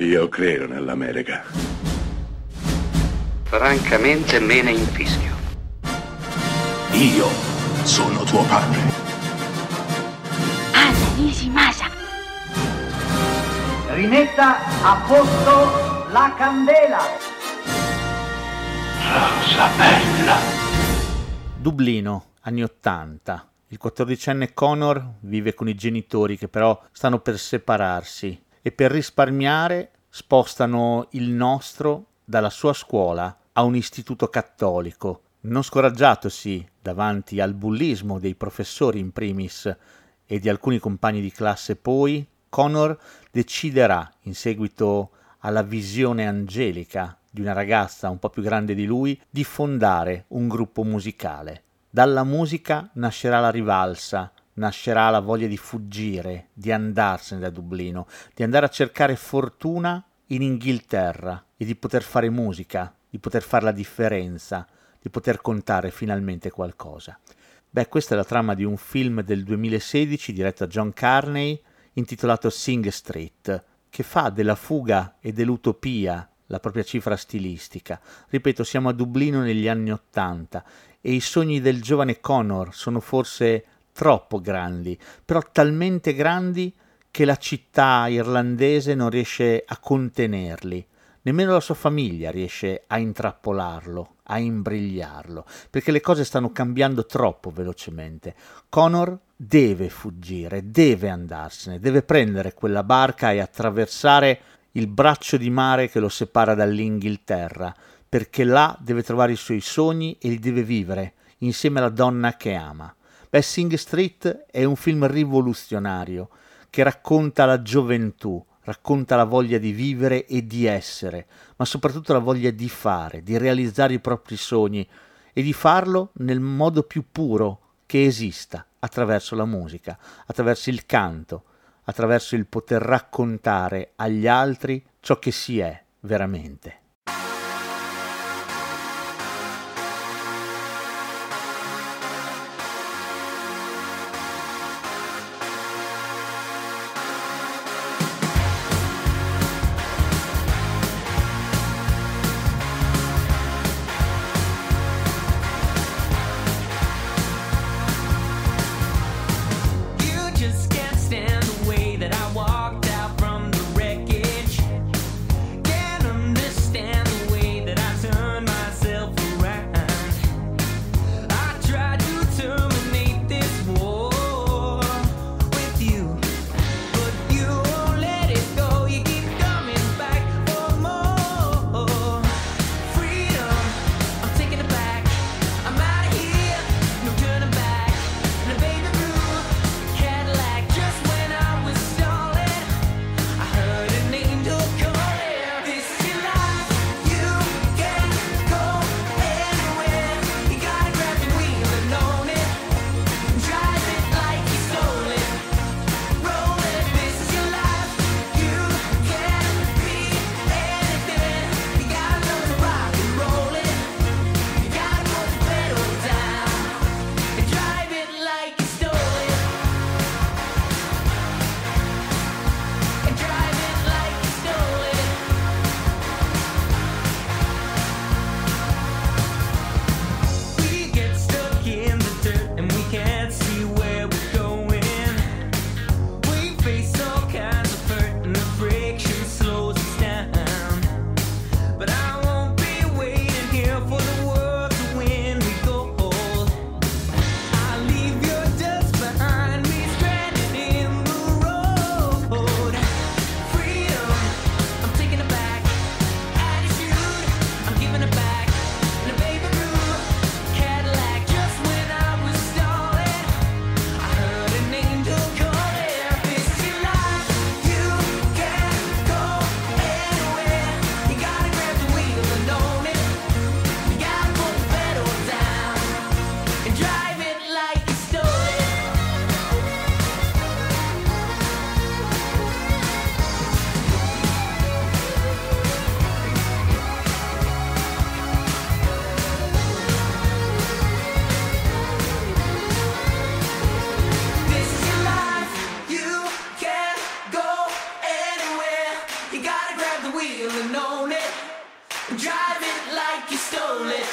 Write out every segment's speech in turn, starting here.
Io credo nell'America. Francamente me ne infischio. Io sono tuo padre. Anna Nishimasa. Rimetta a posto la candela. Rosa bella. Dublino, anni 80. Il quattordicenne Connor vive con i genitori che però stanno per separarsi e per risparmiare spostano il nostro dalla sua scuola a un istituto cattolico, non scoraggiatosi davanti al bullismo dei professori in primis e di alcuni compagni di classe poi, Connor deciderà, in seguito alla visione angelica di una ragazza un po' più grande di lui, di fondare un gruppo musicale. Dalla musica nascerà la rivalsa, nascerà la voglia di fuggire, di andarsene da Dublino, di andare a cercare fortuna in Inghilterra e di poter fare musica, di poter fare la differenza, di poter contare finalmente qualcosa. Beh, questa è la trama di un film del 2016 diretto da John Carney intitolato Sing Street, che fa della fuga e dell'utopia la propria cifra stilistica. Ripeto, siamo a Dublino negli anni Ottanta e i sogni del giovane Connor sono forse troppo grandi, però talmente grandi che la città irlandese non riesce a contenerli, nemmeno la sua famiglia riesce a intrappolarlo, a imbrigliarlo, perché le cose stanno cambiando troppo velocemente. Connor deve fuggire, deve andarsene, deve prendere quella barca e attraversare il braccio di mare che lo separa dall'Inghilterra, perché là deve trovare i suoi sogni e li deve vivere insieme alla donna che ama. Beh, Sing Street è un film rivoluzionario che racconta la gioventù, racconta la voglia di vivere e di essere, ma soprattutto la voglia di fare, di realizzare i propri sogni e di farlo nel modo più puro che esista, attraverso la musica, attraverso il canto, attraverso il poter raccontare agli altri ciò che si è veramente. real and own it. Drive it like you stole it.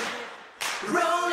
Roll